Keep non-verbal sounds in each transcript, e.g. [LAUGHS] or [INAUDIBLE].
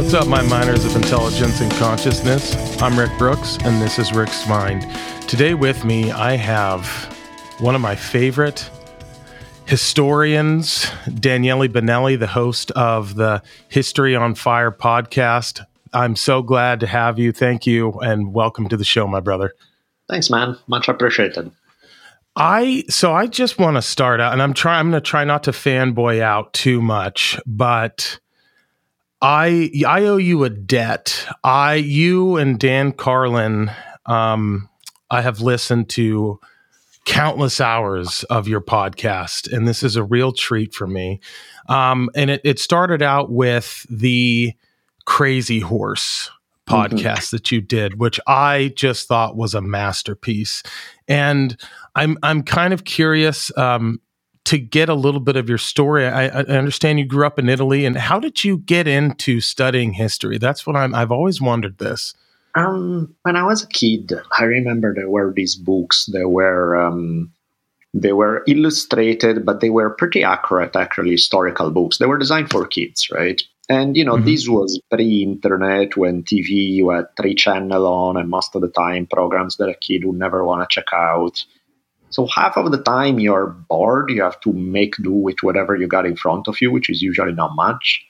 What's up, my miners of intelligence and consciousness? I'm Rick Brooks, and this is Rick's Mind. Today, with me, I have one of my favorite historians, Daniele Bolelli, the host of the History on Fire podcast. I'm so glad to have you. Thank you, and welcome to the show, my brother. Thanks, man. Much appreciated. I so I just want to start out, and I'm trying. I'm going to try not to fanboy out too much, but I I owe you a debt. I you and Dan Carlin. Um, I have listened to countless hours of your podcast, and this is a real treat for me. Um, and it, it started out with the Crazy Horse mm-hmm. podcast mm-hmm. that you did, which I just thought was a masterpiece. And I'm I'm kind of curious um, to get a little bit of your story. I, I, understand you grew up in Italy, and how did you get into studying history? That's what I'm. I've always wondered this. Um, when I was a kid, I remember there were these books. There were um, they were illustrated, but they were pretty accurate, actually, historical books. They were designed for kids, right? And you know, mm-hmm. this was pre-internet when TV you had three channel on, and most of the time programs that a kid would never want to check out. So half of the time you're bored, you have to make do with whatever you got in front of you, which is usually not much.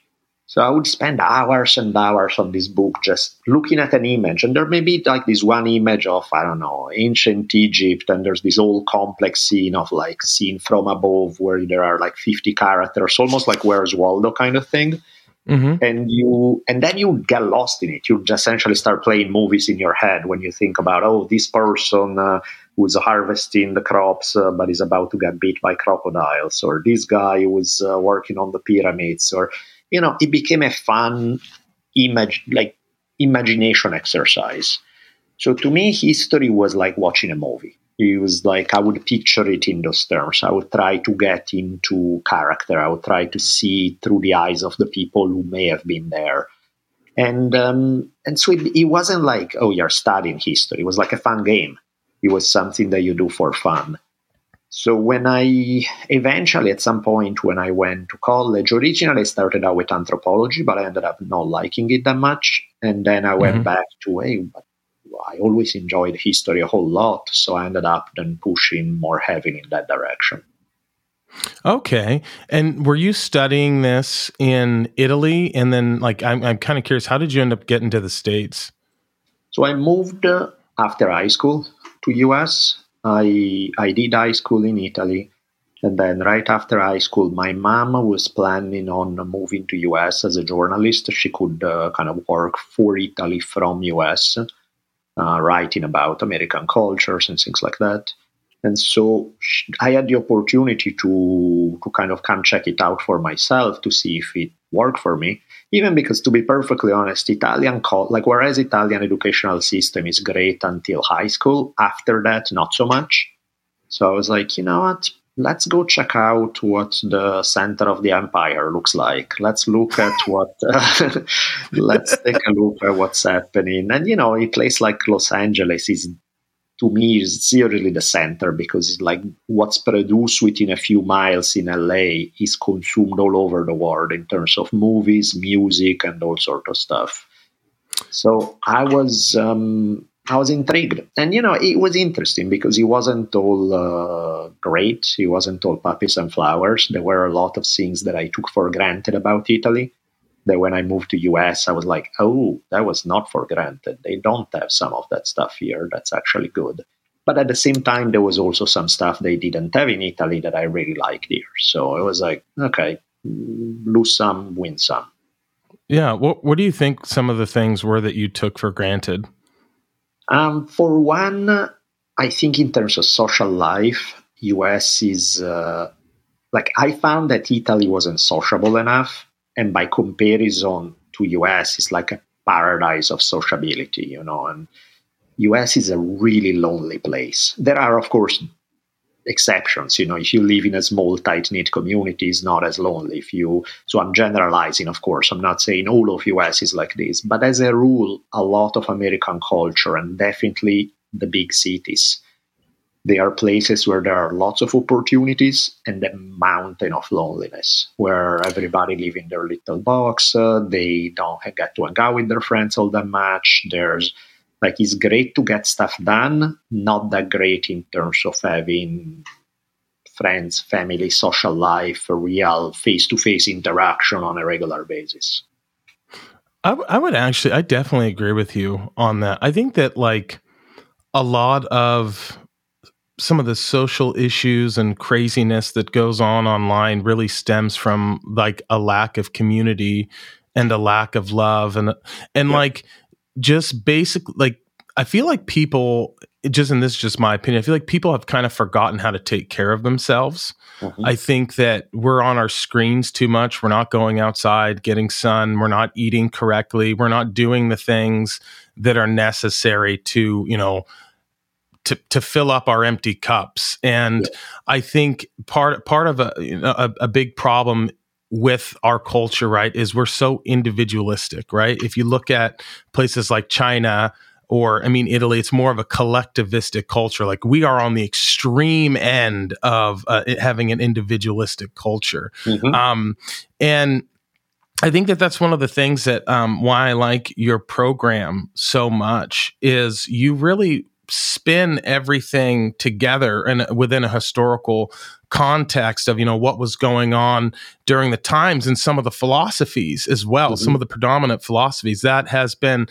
So I would spend hours and hours on this book just looking at an image. And there may be like this one image of, I don't know, ancient Egypt, and there's this whole complex scene of like seen from above where there are like 50 characters, almost like Where's Waldo kind of thing. Mm-hmm. And you, and then you get lost in it. You essentially start playing movies in your head when you think about, oh, this person uh, who's harvesting the crops uh, but is about to get beat by crocodiles, or this guy who's uh, working on the pyramids, or you know, it became a fun image, like imagination exercise. So to me, history was like watching a movie. It was like I would picture it in those terms. I would try to get into character. I would try to see through the eyes of the people who may have been there. And um, and so it, it wasn't like oh you're studying history. It was like a fun game. It was something that you do for fun. So when I eventually, at some point, when I went to college, originally I started out with anthropology, but I ended up not liking it that much. And then I went mm-hmm. back to, hey, I always enjoyed history a whole lot. So I ended up then pushing more heavily in that direction. Okay. And were you studying this in Italy? And then, like, I'm, I'm kind of curious, how did you end up getting to the States? So I moved uh, after high school to US I I did high school in Italy, and then right after high school, my mom was planning on moving to US as a journalist. She could uh, kind of work for Italy from US, uh, writing about American cultures and things like that. And so I had the opportunity to to kind of come check it out for myself to see if it worked for me even because to be perfectly honest italian like whereas italian educational system is great until high school after that not so much. So i was like you know what? Let's go check out what the center of the empire looks like. Let's look at [LAUGHS] what uh, [LAUGHS] let's take a look at what's happening. And you know a place like los angeles is to me is seriously the center because it's like what's produced within a few miles in LA is consumed all over the world in terms of movies, music, and all sort of stuff. So I was um, I was intrigued, and you know it was interesting because it wasn't all uh, great. It wasn't all puppies and flowers. There were a lot of things that I took for granted about Italy that when I moved to US, I was like, oh, that was not for granted. They don't have some of that stuff here. That's actually good. But at the same time, there was also some stuff they didn't have in Italy that I really liked here. So it was like, okay, lose some, win some. Yeah. What What do you think some of the things were that you took for granted? Um, for one, I think in terms of social life, US is uh, like I found that Italy wasn't sociable enough and by comparison to us it's like a paradise of sociability you know and us is a really lonely place. There are of course exceptions you know if you live in a small tight knit community it's not as lonely if you so i'm generalizing of course. I'm not saying all of us is like this but as a rule a lot of american culture and definitely the big cities They are places where there are lots of opportunities and a mountain of loneliness, where everybody live in their little box. Uh, they don't get to hang out with their friends all that much. There's like it's great to get stuff done, not that great in terms of having friends, family, social life, real face to face interaction on a regular basis. I would actually, I definitely agree with you on that. I think that like a lot of some of the social issues and craziness that goes on online really stems from like a lack of community and a lack of love and and yeah. like just basic like I feel like people just and this is just my opinion, I feel like people have kind of forgotten how to take care of themselves. Mm-hmm. I think that we're on our screens too much. We're not going outside, getting sun, we're not eating correctly, we're not doing the things that are necessary to, you know, to to fill up our empty cups. And yeah. I think part part of a, you know, a, a big problem with our culture, right, is we're so individualistic, right? If you look at places like China or I mean Italy, it's more of a collectivistic culture. Like we are on the extreme end of uh, having an individualistic culture, mm-hmm. um, and I think that that's one of the things that um, why I like your program so much is you really spin everything together and within a historical context of you know what was going on during the times and some of the philosophies as well mm-hmm. some of the predominant philosophies that has been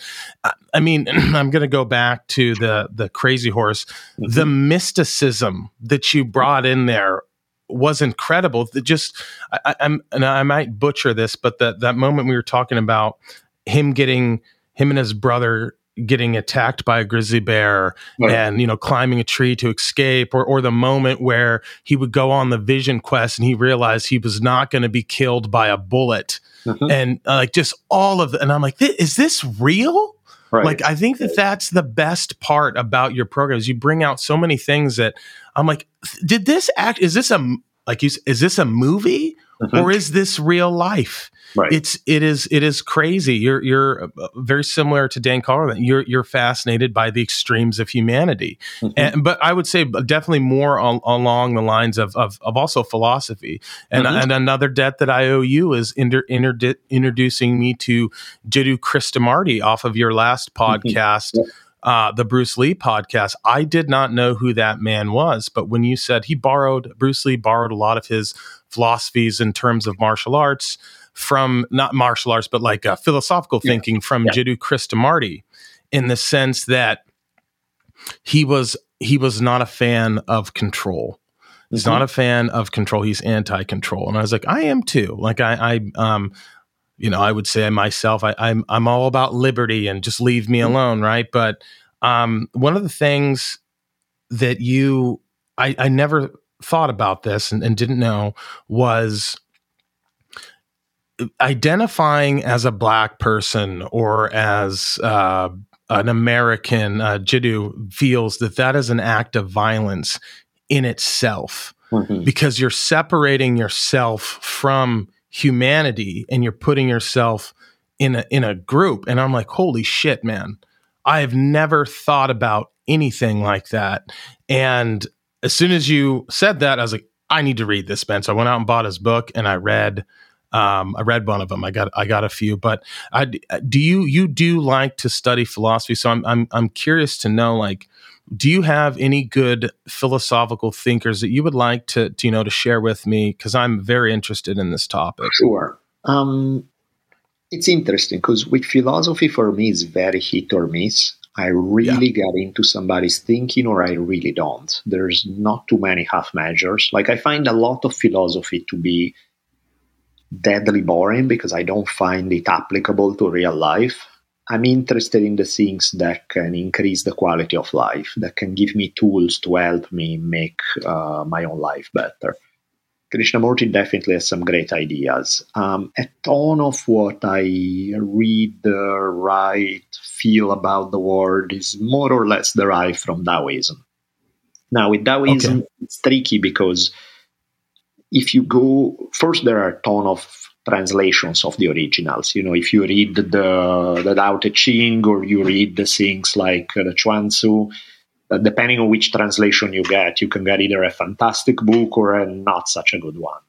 i mean [CLEARS THROAT] i'm going to go back to the the crazy horse mm-hmm. the mysticism that you brought in there was incredible that just I, i'm and i might butcher this but that that moment we were talking about him getting him and his brother getting attacked by a grizzly bear right. and you know climbing a tree to escape or or the moment where he would go on the vision quest and he realized he was not going to be killed by a bullet mm-hmm. and uh, like just all of it and I'm like is this real Right. Like I think that that's the best part about your program is you bring out so many things that I'm like, did this act? Is this a like you? Is this a movie mm-hmm. or is this real life? Right. It's it is it is crazy. You're you're uh, very similar to Dan Carlin. You're you're fascinated by the extremes of humanity, mm-hmm. and, but I would say definitely more al- along the lines of, of, of also philosophy. And mm-hmm. and another debt that I owe you is inter, inter, introducing me to Jiddu Krishnamurti off of your last mm-hmm. podcast. Mm-hmm. Uh, the Bruce Lee podcast. I did not know who that man was, but when you said he borrowed, Bruce Lee borrowed a lot of his philosophies in terms of martial arts from not martial arts, but like uh, philosophical yeah. thinking from yeah. Jiddu Krishnamurti in the sense that he was he was not a fan of control. He's mm-hmm. not a fan of control. He's anti-control, and I was like, I am too. Like I, I um, you know, I would say myself, I, I'm I'm all about liberty and just leave me mm-hmm. alone, right? But um, one of the things that you, I, I never thought about this and, and didn't know was identifying as a black person or as uh, an American, uh, Jiddu feels that that is an act of violence in itself mm-hmm. because you're separating yourself from humanity and you're putting yourself in a in a group. And I'm like, holy shit, man! I have never thought about anything like that. And as soon as you said that, I was like, I need to read this. So I went out and bought his book and I read um, I read one of them. I got I got a few, but I, do you you do like to study philosophy? So I'm I'm I'm curious to know like do you have any good philosophical thinkers that you would like to, to you know to share with me because i'm very interested in this topic sure um, it's interesting because with philosophy for me it's very hit or miss i really yeah. get into somebody's thinking or i really don't there's not too many half measures like i find a lot of philosophy to be deadly boring because I don't find it applicable to real life. I'm interested in the things that can increase the quality of life, that can give me tools to help me make uh, my own life better. Krishnamurti definitely has some great ideas. Um, a ton of what I read, uh, write, feel about the world is more or less derived from Taoism. Now, with Taoism, okay. it's tricky because if you go first, there are a ton of translations of the originals. You know, if you read the the Tao Te Ching or you read the things like uh, the Chuang Tzu, depending on which translation you get, you can get either a fantastic book or a not such a good one.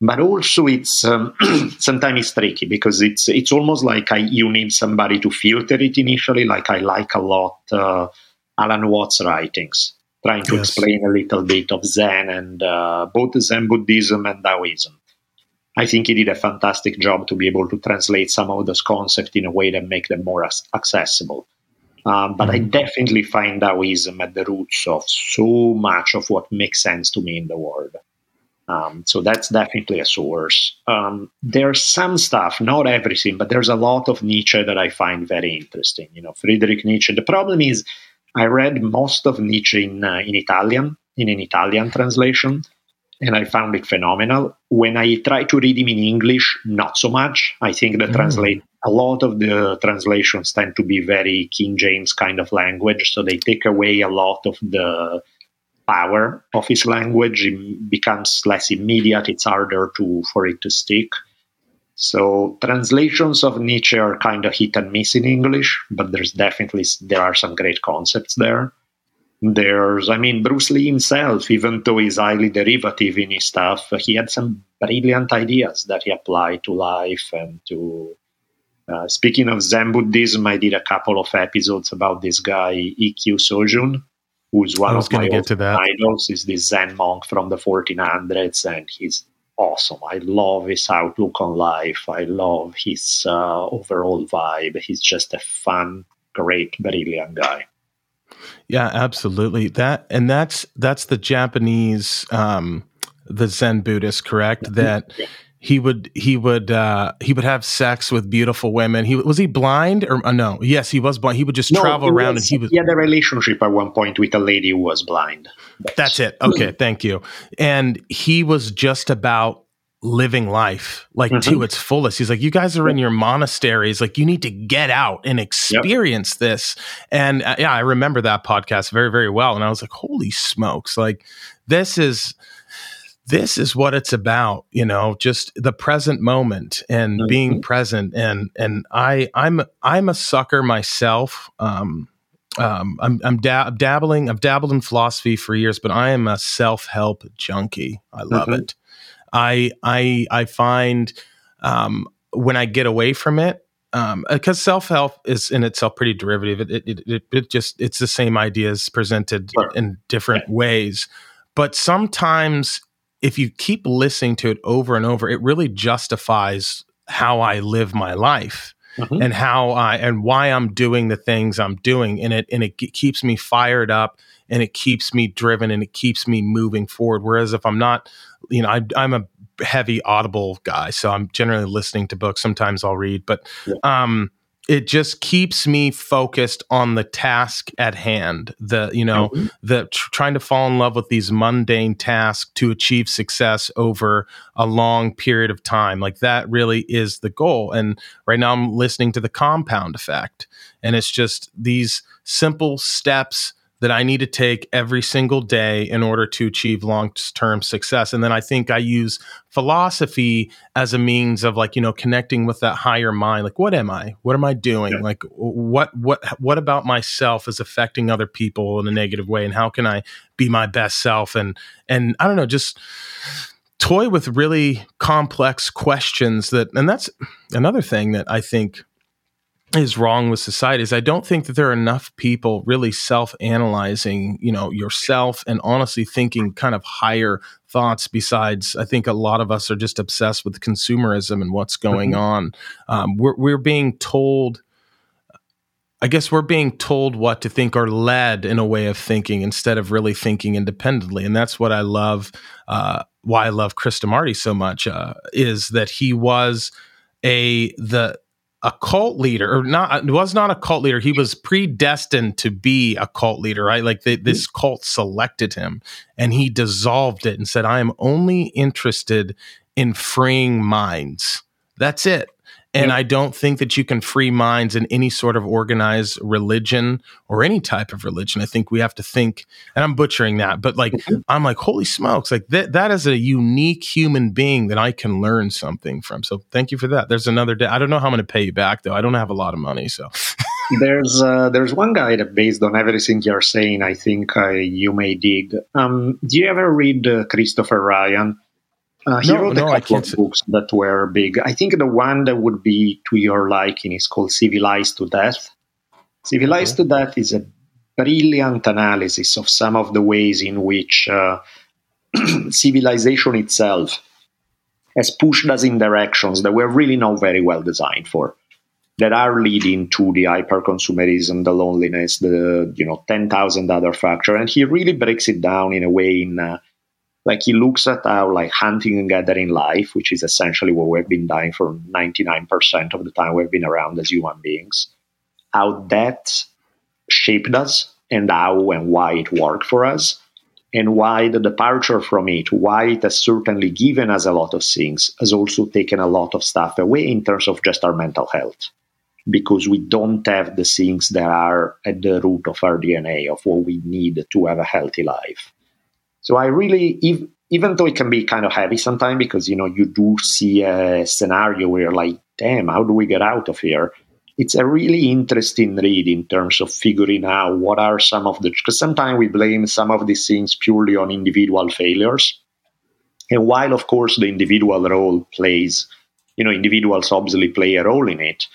But also, it's um, [CLEARS THROAT] sometimes it's tricky because it's it's almost like I, you need somebody to filter it initially. Like I like a lot uh, Alan Watts' writings, trying to yes. explain a little bit of Zen and uh, both Zen Buddhism and Taoism. I think he did a fantastic job to be able to translate some of those concepts in a way that make them more as- accessible. Um, but mm-hmm. I definitely find Taoism at the roots of so much of what makes sense to me in the world. Um, so that's definitely a source. Um, there's some stuff, not everything, but there's a lot of Nietzsche that I find very interesting. You know, Friedrich Nietzsche. The problem is, I read most of Nietzsche in uh, in Italian, in an Italian translation, and I found it phenomenal. When I try to read him in English, not so much. I think the mm. translate a lot of the translations tend to be very King James kind of language, so they take away a lot of the power of his language. It becomes less immediate. It's harder to for it to stick. So translations of Nietzsche are kind of hit and miss in English, but there's definitely there are some great concepts there. There's, I mean, Bruce Lee himself, even though he's highly derivative in his stuff, he had some brilliant ideas that he applied to life and to. Uh, speaking of Zen Buddhism, I did a couple of episodes about this guy Ikkyu Sojun, who's one of my get to that. idols. Is this Zen monk from the 1400s, and he's awesome. I love his outlook on life. I love his uh, overall vibe. He's just a fun, great, brilliant guy. Yeah, absolutely. That and that's that's the Japanese um the Zen Buddhist, correct? That he would he would uh he would have sex with beautiful women. He was he blind or uh, no? Yes, he was blind. He would just no, travel around was, and he was he had a relationship at one point with a lady who was blind. That's, that's it. Okay, thank you. And he was just about living life like mm-hmm. to its fullest. He's like, you guys are in your monasteries. Like, you need to get out and experience yep. this. And uh, yeah, I remember that podcast very, very well. And I was like, holy smokes. Like, this is. This is what it's about, you know, just the present moment and mm-hmm. being present. And and I I'm I'm a sucker myself. Um, um, I'm I'm dab- dabbling. I've dabbled in philosophy for years, but I am a self help junkie. I love mm-hmm. it. I I I find um, when I get away from it, because um, self help is in itself pretty derivative. It, it, it, it, just it's the same ideas presented sure. in different yeah. ways, but sometimes if you keep listening to it over and over, it really justifies how I live my life. Mm-hmm. And how I and why I'm doing the things I'm doing, and it and it keeps me fired up, and it keeps me driven, and it keeps me moving forward. Whereas if I'm not you know, I, am a heavy Audible guy, so I'm generally listening to books. Sometimes I'll read, but yeah. um, it just keeps me focused on the task at hand. The you know mm-hmm. the tr- trying to fall in love with these mundane tasks to achieve success over a long period of time. Like that really is the goal. And right now I'm listening to the Compound Effect, and it's just these simple steps that I need to take every single day in order to achieve long term success. And then I think I use philosophy as a means of like, you know, connecting with that higher mind. Like, what am I? What am I doing? Yeah. Like, what, what, what about myself is affecting other people in a negative way? And how can I be my best self? And, and I don't know, just, toy with really complex questions that and that's another thing that i think is wrong with society is I don't think that there are enough people really self-analyzing, you know, yourself and honestly thinking kind of higher thoughts besides I think a lot of us are just obsessed with consumerism and what's going mm-hmm. on. Um, we're, we're being told I guess we're being told what to think or led in a way of thinking instead of really thinking independently. And that's what I love, uh, why I love Krishnamurti so much, uh, is that he was a the a cult leader or not uh, was not a cult leader. He was predestined to be a cult leader right? Like this cult selected him and he dissolved it and said i am only interested in freeing minds. That's it and I don't think that you can free minds in any sort of organized religion or any type of religion. I think we have to think, and I'm butchering that, but like, mm-hmm. I'm like, holy smokes, like that, that is a unique human being that I can learn something from. So thank you for that. There's another day. I don't know how I'm going to pay you back though. I don't have a lot of money. So [LAUGHS] there's uh, there's one guy that based on everything you're saying, I think uh, you may dig. Um, do you ever read uh, Christopher Ryan? Uh, he no, wrote no, a couple of books that were big. I think the one that would be to your liking is called Civilized to Death. Civilized okay. to Death is a brilliant analysis of some of the ways in which uh, [CLEARS THROAT] civilization itself has pushed us in directions that we're really not very well designed for that are leading to the hyperconsumerism, the loneliness, the you know ten thousand other factors. And he really breaks it down in a way in uh, like he looks at how like hunting and gathering life, which is essentially what we've been doing for ninety nine percent of the time we've been around as human beings, how that shaped us and how and why it worked for us and why the departure from it, why it has certainly given us a lot of things, has also taken a lot of stuff away in terms of just our mental health. Because we don't have the things that are at the root of our DNA, of what we need to have a healthy life. So I really, even though it can be kind of heavy sometimes, because you know you do see a scenario where you're like, damn, how do we get out of here? it's a really interesting read in terms of figuring out what are some of the because sometimes we blame some of these things purely on individual failures. And while of course the individual role plays you know individuals obviously play a role in it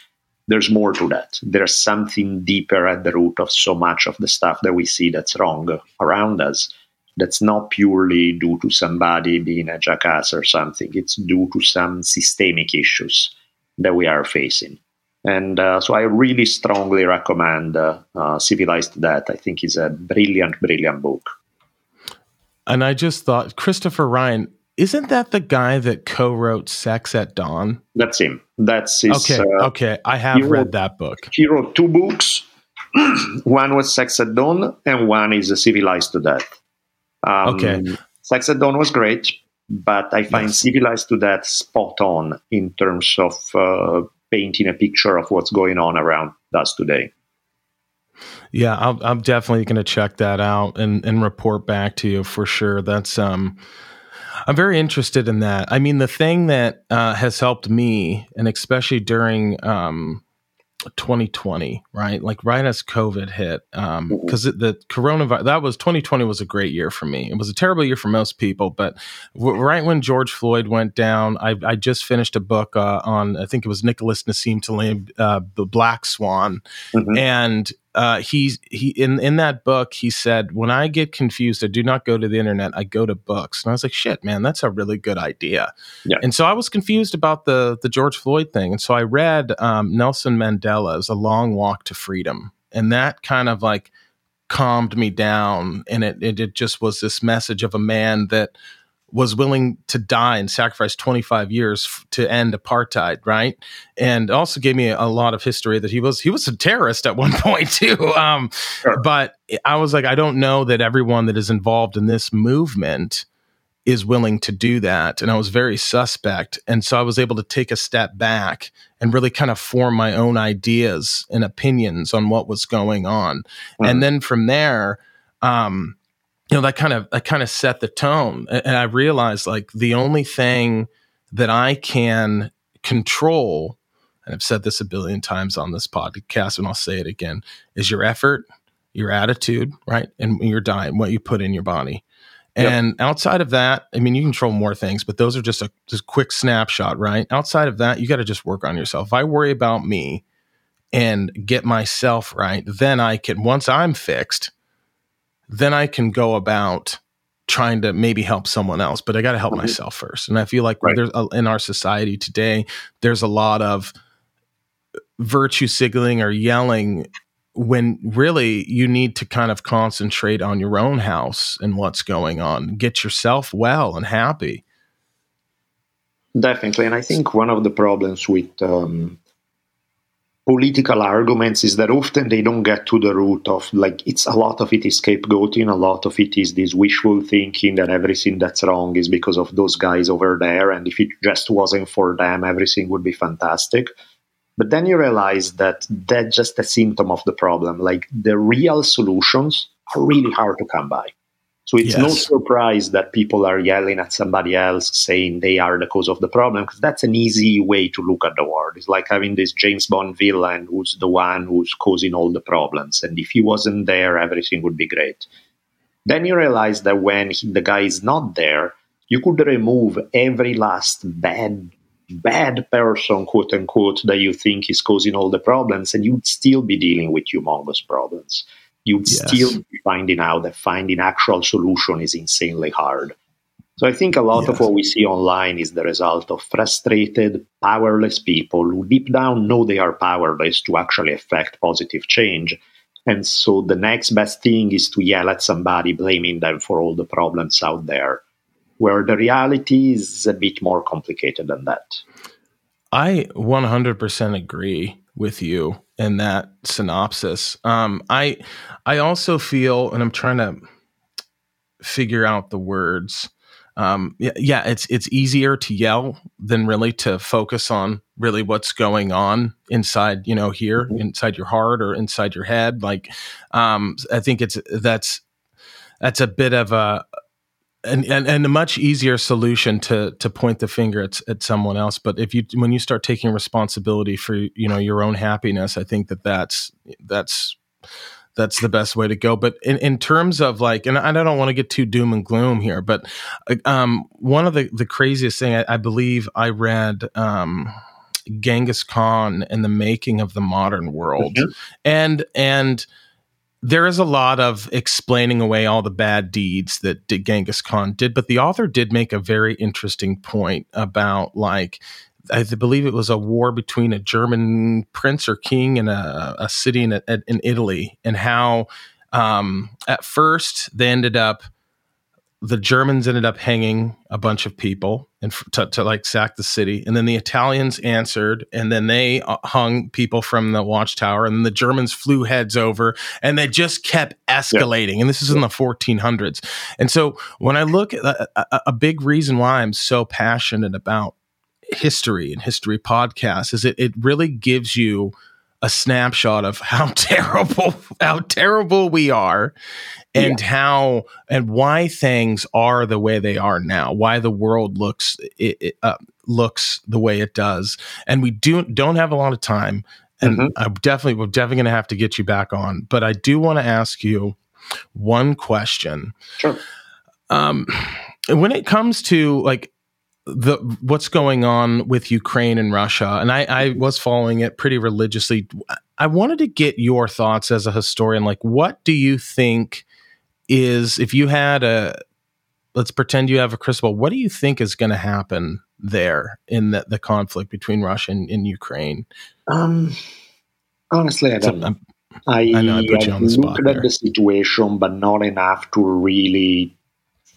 there's more to that. There's something deeper at the root of so much of the stuff that we see that's wrong around us that's not purely due to somebody being a jackass or something it's due to some systemic issues that we are facing and uh, so I really strongly recommend uh, uh, Civilized Death. I think is a brilliant, brilliant book. And I just thought, Christopher Ryan, isn't that the guy that co-wrote Sex at Dawn? That's him. That's his. Okay, uh, okay. I have read wrote, that book. He wrote two books. [CLEARS THROAT] one was Sex at Dawn, and one is Civilized to Death. Um, okay. Sex at Dawn was great, but I find yes. Civilized to Death spot on in terms of uh, painting a picture of what's going on around us today. Yeah, i am definitely going to check that out and, and report back to you for sure. That's um, I'm very interested in that. I mean, the thing that uh, has helped me, and especially during um, 2020, right? Like right as COVID hit, because um, the coronavirus that was 2020 was a great year for me. It was a terrible year for most people, but w- right when George Floyd went down, I, I just finished a book uh, on I think it was Nicholas Nassim Taleb, uh, the Black Swan, mm-hmm. and uh, he's he in in that book he said when I get confused I do not go to the internet I go to books. And I was like shit man that's a really good idea. Yeah. and so I was confused about the the George Floyd thing. And so I read um, Nelson Mandela's A Long Walk to Freedom. And that kind of like calmed me down. And it, it, it just was this message of a man that was willing to die and sacrifice 25 years f- to end apartheid right and also gave me a, lot of history that he was he was a terrorist at one [LAUGHS] point too um, sure. but i was like i don't know that everyone that is involved in this movement is willing to do that and i was very suspect and so i was able to take a step back and really kind of form my own ideas and opinions on what was going on mm-hmm. and then from there um, you know that kind of that kind of set the tone. And i realized like the only thing that i can control and i've said this a billion times on this podcast and i'll say it again is your effort your attitude right and your diet what you put in your body. And yep. outside of that i mean you control more things but those are just a just quick snapshot right? Outside of that you got to just work on yourself. If i worry about me and get myself right then i can once i'm fixed then I can go about trying to maybe help someone else, but I got to help mm-hmm. myself first. And I feel like right. there's a, in our society today, there's a lot of virtue signaling or yelling when really you need to kind of concentrate on your own house and what's going on, get yourself well and happy. Definitely. And I think one of the problems with um, political arguments is that often they don't get to the root of like it's a lot of it is scapegoating a lot of it is this wishful thinking that everything that's wrong is because of those guys over there and if it just wasn't for them everything would be fantastic. But then you realize that that's just a symptom of the problem. Like the real solutions are really hard to come by So it's Yes. no surprise that people are yelling at somebody else saying they are the cause of the problem because that's an easy way to look at the world. It's like having this James Bond villain who's the one who's causing all the problems. And if he wasn't there, everything would be great. Then you realize that when he, the guy is not there, you could remove every last bad bad person, quote unquote, that you think is causing all the problems, and you'd still be dealing with humongous problems. You'd Yes. still be finding out that finding actual solution is insanely hard. So I think a lot of what we see online is the result of frustrated, powerless people who deep down know they are powerless to actually affect positive change. And so the next best thing is to yell at somebody, blaming them for all the problems out there, where the reality is a bit more complicated than that. I 100% agree with you in that synopsis. Um, I I also feel, and I'm trying to figure out the words. Um, yeah, yeah, it's it's easier to yell than really to focus on really what's going on inside, you know, here Mhm. inside your heart or inside your head. Like, um, I think it's that's that's a bit of a and, and, and a much easier solution to to point the finger at, at someone else. But if you when you start taking responsibility for you know your own happiness i think that that's that's that's the best way to go. But in, in terms of like and i don't want to get too doom and gloom here but um, one of the the craziest thing i, I believe i read um, genghis khan and the making of the modern world. Mhm. and and there is a lot of explaining away all the bad deeds that Genghis Khan did, but the author did make a very interesting point about like I believe it was a war between a German prince or king and a, a city in, in Italy, and how um, at first they ended up the Germans ended up hanging a bunch of people and f- to, to like sack the city, and then the Italians answered, and then they uh, hung people from the watchtower, and then the Germans flew heads over, and they just kept escalating. And this is in the 1400s. And so when I look at a, a, a big reason why I'm so passionate about history and history podcasts is it it really gives you a snapshot of how [LAUGHS] terrible how terrible we are and how and why things are the way they are now why the world looks it, it, uh, looks the way it does and we do don't have a lot of time and Mhm. i'm definitely we're definitely going to have to get you back on but i do want to ask you one question Sure. um when it comes to like the what's going on with Ukraine and Russia, and I, I was following it pretty religiously. I wanted to get your thoughts as a historian. Like, what do you think is if you had a let's pretend you have a crystal ball, what do you think is going to happen there in the, the conflict between Russia and, and Ukraine? Um, honestly, I don't know. um, I, I know I put you I've on the spot looked at the situation, but not enough to really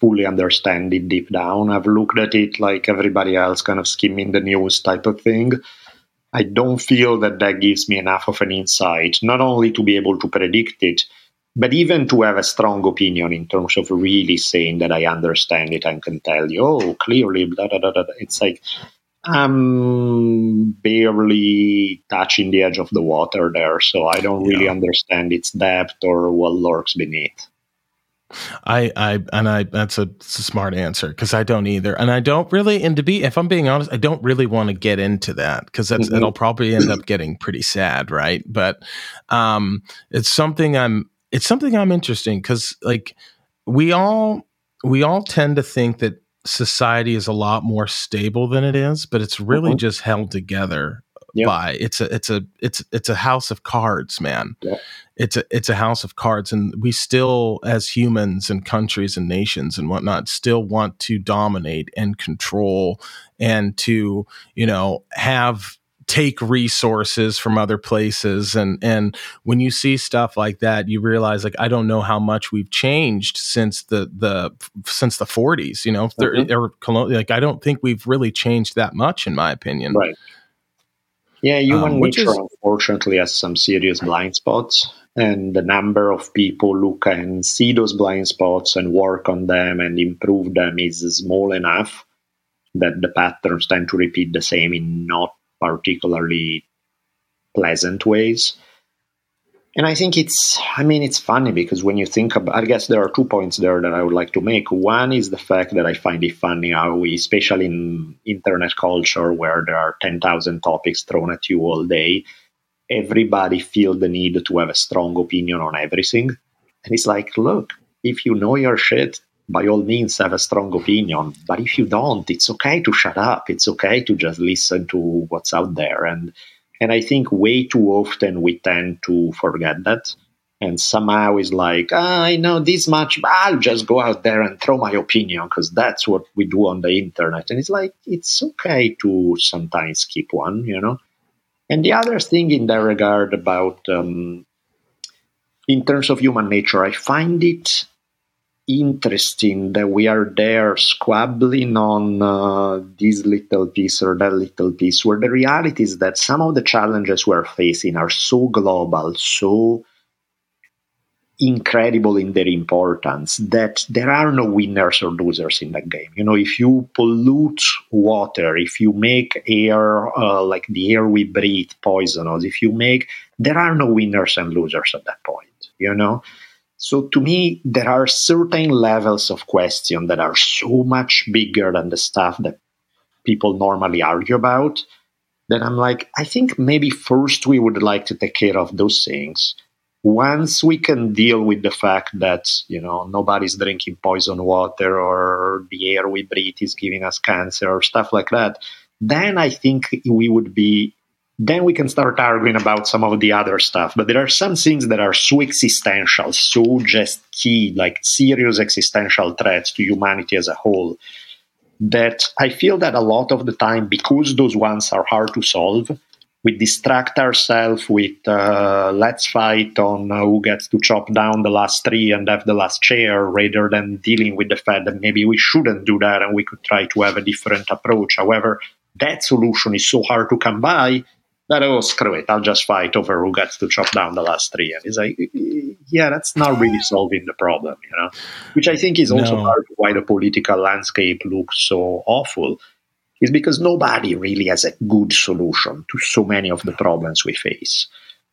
fully understand it deep down. I've looked at it like everybody else, kind of skimming the news type of thing. I don't feel that that gives me enough of an insight, not only to be able to predict it, but even to have a strong opinion in terms of really saying that I understand it and can tell you, oh, clearly, blah, blah, blah, blah. It's like I'm barely touching the edge of the water there, so I don't really Yeah. understand its depth or what lurks beneath. I, I, and I, that's a, a smart answer because I don't either. And I don't really, and to be, if I'm being honest, I don't really want to get into that because that's, Mhm. it'll probably end up getting pretty sad. Right. But, um, it's something I'm, it's something I'm interesting because like we all, we all tend to think that society is a lot more stable than it is, but it's really Mhm. just held together Yeah. by it's a, it's a, it's, it's a house of cards, man Yeah. it's a it's a house of cards and we still as humans and countries and nations and whatnot still want to dominate and control and to you know have take resources from other places and and when you see stuff like that you realize like i don't know how much we've changed since the the since the 40s you know there, Mhm. or like i don't think we've really changed that much in my opinion Right. Yeah, human Um, nature is- unfortunately has some serious blind spots, and the number of people who can see those blind spots and work on them and improve them is small enough that the patterns tend to repeat the same in not particularly pleasant ways. And I think it's, I mean, it's funny because when you think about, I guess there are two points there that I would like to make. One is the fact that I find it funny how we, especially in internet culture where there are 10,000 topics thrown at you all day, everybody feel the need to have a strong opinion on everything. And it's like, look, if you know your shit, by all means have a strong opinion. But if you don't, it's okay to shut up. It's okay to just listen to what's out there. And and I think way too often we tend to forget that. And somehow it's like, ah, I know this much, but I'll just go out there and throw my opinion because that's what we do on the internet. And it's like, it's okay to sometimes keep one, you know? And the other thing in that regard about, um, in terms of human nature, I find it interesting that we are there squabbling on uh, this little piece or that little piece, where the reality is that some of the challenges we're facing are so global, so incredible in their importance that there are no winners or losers in that game. You know, if you pollute water, if you make air uh, like the air we breathe poisonous, if you make, there are no winners and losers at that point. You know, so to me, there are certain levels of question that are so much bigger than the stuff that people normally argue about that I'm like, I think maybe first we would like to take care of those things. Once we can deal with the fact that, you know, nobody's drinking poison water or the air we breathe is giving us cancer or stuff like that, then I think we would be then we can start arguing about some of the other stuff. But there are some things that are so existential, so just key, like serious existential threats to humanity as a whole, that I feel that a lot of the time, because those ones are hard to solve, we distract ourselves with uh, let's fight on uh, who gets to chop down the last tree and have the last chair rather than dealing with the fact that maybe we shouldn't do that and we could try to have a different approach. However, that solution is so hard to come by that oh screw it, I'll just fight over who gets to chop down the last tree. And he's like, yeah, that's not really solving the problem, you know. Which I think is also no. part of why the political landscape looks so awful, is because nobody really has a good solution to so many of the problems we face.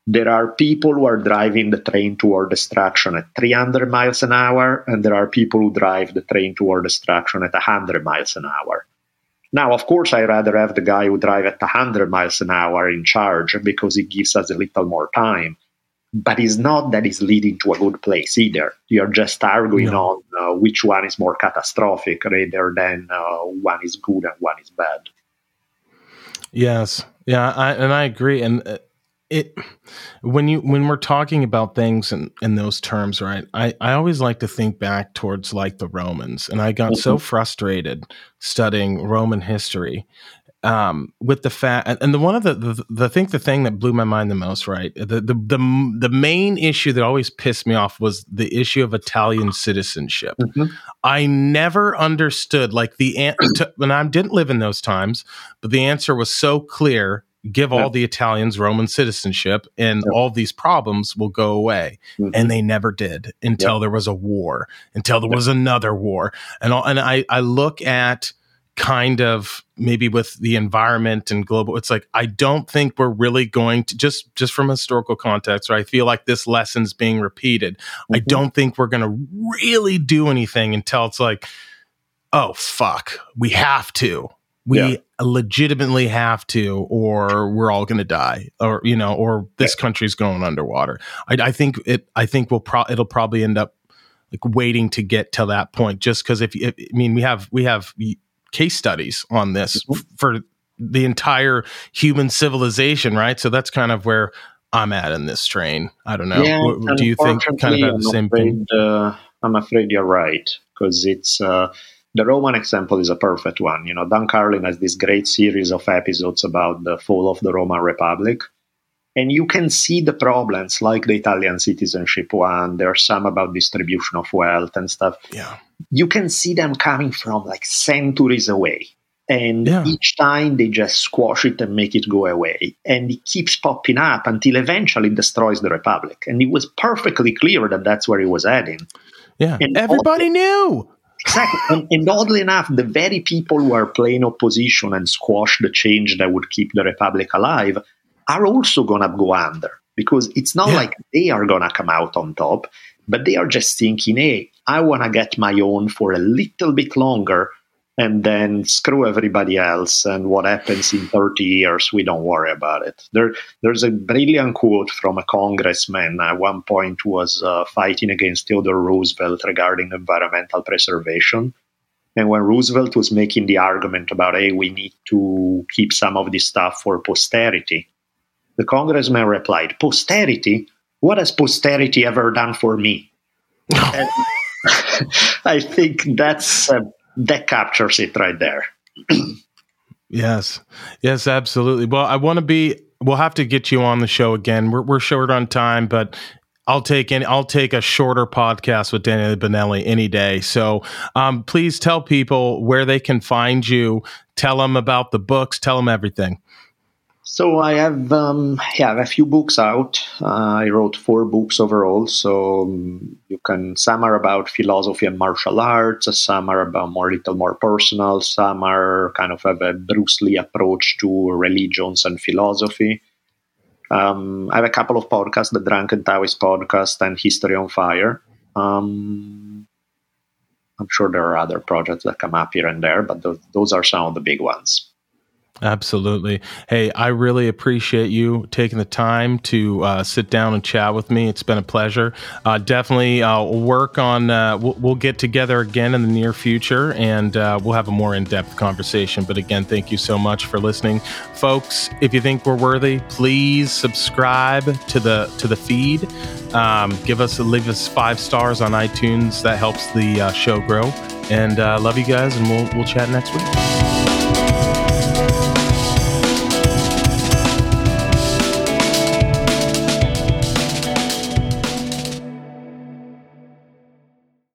There are people who are driving the train toward destruction at 300 miles an hour, and there are people who drive the train toward destruction at 100 miles an hour now, of course, I rather have the guy who drive at 100 miles an hour in charge because it gives us a little more time. But it's not that it's leading to a good place either. You're just arguing no. on uh, which one is more catastrophic rather than uh, one is good and one is bad. Yes, yeah, I, and I agree. And uh, it when you when we're talking about things in, in those terms right I, I always like to think back towards like the romans and i got mm-hmm. so frustrated studying roman history um, with the fact and the one of the, the the think the thing that blew my mind the most right the, the the the main issue that always pissed me off was the issue of italian citizenship mm-hmm. i never understood like the when i didn't live in those times but the answer was so clear give all the Italians Roman citizenship and all these problems will go away. Mm-hmm. And they never did until there was a war, until there was another war. And all, and I, I look at kind of maybe with the environment and global it's like i don't think we're really going to just just from historical context or i feel like this lesson's being repeated mm-hmm. i don't think we're going to really do anything until it's like oh fuck we have to we yeah. Legitimately have to or we're all going to die or you know or this yeah. country's going underwater. I, I, think it i think we'll pro- it'll probably end up like waiting to get to that point just because if, if, i mean we have we have case studies on this mm-hmm. for the entire human civilization right? So that's kind of where i'm at in this train i don't know. Yeah, what, do you think kind of the same afraid, thing uh, i'm afraid you're right because it's uh, the Roman example is a perfect one. You know, Dan Carlin has this great series of episodes about the fall of the Roman Republic. And you can see the problems like the Italian citizenship one. there are some about distribution of wealth and stuff. Yeah. You can see them coming from like centuries away. And yeah. each time they just squash it and make it go away. And it keeps popping up until eventually it destroys the Republic. And it was perfectly clear that that's where he was heading. Yeah. And everybody knew. Exactly. And, and, oddly enough, the very people who are playing opposition and squash the change that would keep the republic alive are also going to go under. because it's not yeah. like they are going to come out on top, but they are just thinking, hey, I want to get my own for a little bit longer and then screw everybody else. And what happens in 30 years, we don't worry about it. There, there's a brilliant quote from a congressman at one point who was uh, fighting against Theodore Roosevelt regarding environmental preservation. And when Roosevelt was making the argument about, hey, we need to keep some of this stuff for posterity, the congressman replied, Posterity? What has posterity ever done for me? [LAUGHS] [LAUGHS] I think that's uh, that captures it right there. [CLEARS THROAT] yes, yes, absolutely. Well, I want to be. We'll have to get you on the show again. We're we're short on time, but I'll take any. I'll take a shorter podcast with Daniele Bolelli any day. So, um, please tell people where they can find you. Tell them about the books. Tell them everything. So I have um, yeah, a few books out. Uh, I wrote four books overall. So um, you can some are about philosophy and martial arts. Some are about more little more personal. Some are kind of have a Bruce Lee approach to religions and philosophy. Um, I have a couple of podcasts: the Drunken Taoist podcast and History on Fire. Um, I'm sure there are other projects that come up here and there, but those are some of the big ones. Absolutely. Hey, I really appreciate you taking the time to uh, sit down and chat with me. It's been a pleasure. Uh, definitely uh, work on, uh, we'll, we'll, get together again in the near future and uh, we'll have a more in depth conversation. But again, thank you so much for listening. Folks, if you think we're worthy, please subscribe to the, to the feed. Um, give us, leave us five stars on iTunes. That helps the uh, show grow. And love you guys, and we'll, we'll chat next week.